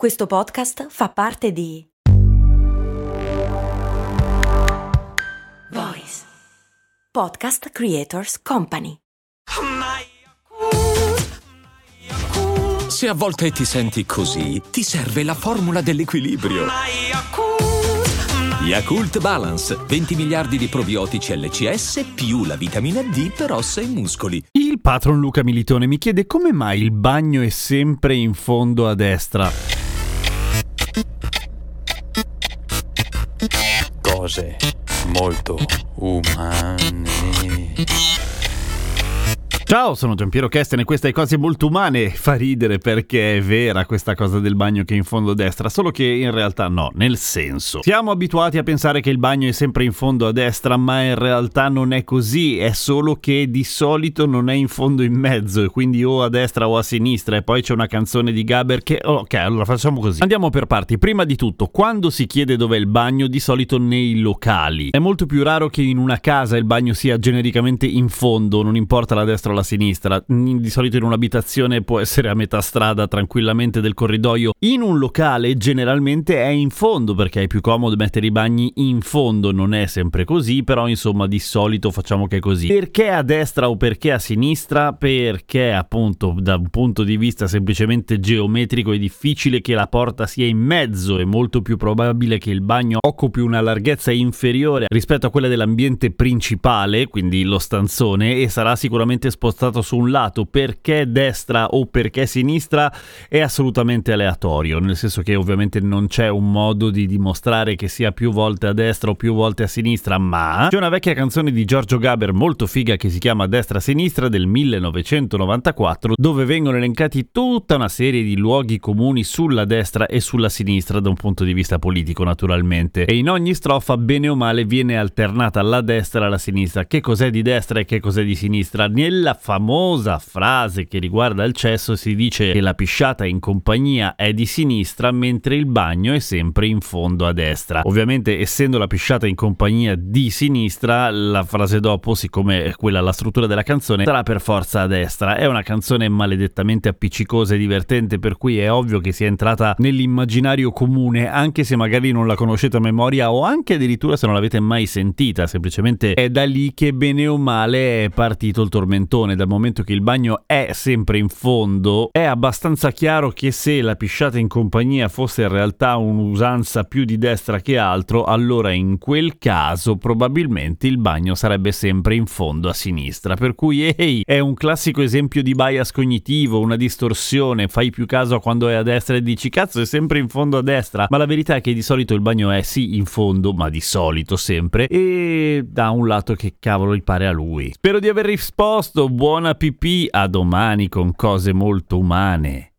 Questo podcast fa parte di Voice Podcast Creators Company. Se a volte ti senti così, ti serve la formula dell'equilibrio. Yakult Balance, 20 miliardi di probiotici LCS più la vitamina D per ossa e muscoli. Il patron Luca Militone mi chiede come mai il bagno è sempre in fondo a destra. Cose molto umane. Ciao, sono Giampiero Kesten e questa è Cose Molto Umane. Fa ridere perché è vera questa cosa del bagno che è in fondo a destra, solo che in realtà no, nel senso. Siamo abituati a pensare che il bagno è sempre in fondo a destra, ma in realtà non è così, è solo che di solito non è in fondo in mezzo, quindi o a destra o a sinistra, e poi c'è una canzone di Gaber che... Ok, allora facciamo così. Andiamo per parti. Prima di tutto, quando si chiede dov'è il bagno, di solito nei locali. È molto più raro che in una casa il bagno sia genericamente in fondo, non importa la destra o la alla sinistra. Di solito in un'abitazione può essere a metà strada tranquillamente del corridoio. In un locale generalmente è in fondo perché è più comodo mettere i bagni in fondo. Non è sempre così, però insomma di solito facciamo che è così. Perché a destra o perché a sinistra? Perché appunto da un punto di vista semplicemente geometrico è difficile che la porta sia in mezzo. È molto più probabile che il bagno occupi una larghezza inferiore rispetto a quella dell'ambiente principale, quindi lo stanzone, e sarà sicuramente spostato spostato su un lato, perché destra o perché sinistra è assolutamente aleatorio, nel senso che ovviamente non c'è un modo di dimostrare che sia più volte a destra o più volte a sinistra, ma c'è una vecchia canzone di Giorgio Gaber molto figa che si chiama Destra-Sinistra del 1994, dove vengono elencati tutta una serie di luoghi comuni sulla destra e sulla sinistra da un punto di vista politico naturalmente, e in ogni strofa bene o male viene alternata la destra e la sinistra. Che cos'è di destra e che cos'è di sinistra? Nella famosa frase che riguarda il cesso si dice che la pisciata in compagnia è di sinistra mentre il bagno è sempre in fondo a destra. Ovviamente essendo la pisciata in compagnia di sinistra, la frase dopo, siccome è quella la struttura della canzone, sarà per forza a destra. È una canzone maledettamente appiccicosa e divertente per cui è ovvio che sia entrata nell'immaginario comune anche se magari non la conoscete a memoria o anche addirittura se non l'avete mai sentita, semplicemente è da lì che bene o male è partito il tormentone attenzione dal momento che il bagno è sempre in fondo, è abbastanza chiaro che se la pisciata in compagnia fosse in realtà un'usanza più di destra che altro, allora in quel caso probabilmente il bagno sarebbe sempre in fondo a sinistra. Per cui ehi, è un classico esempio di bias cognitivo, una distorsione, fai più caso a quando è a destra e dici cazzo è sempre in fondo a destra, ma la verità è che di solito il bagno è sì in fondo, ma di solito sempre, e da un lato che cavolo gli pare a lui. Spero di aver risposto, buona pipì, a domani con cose molto umane.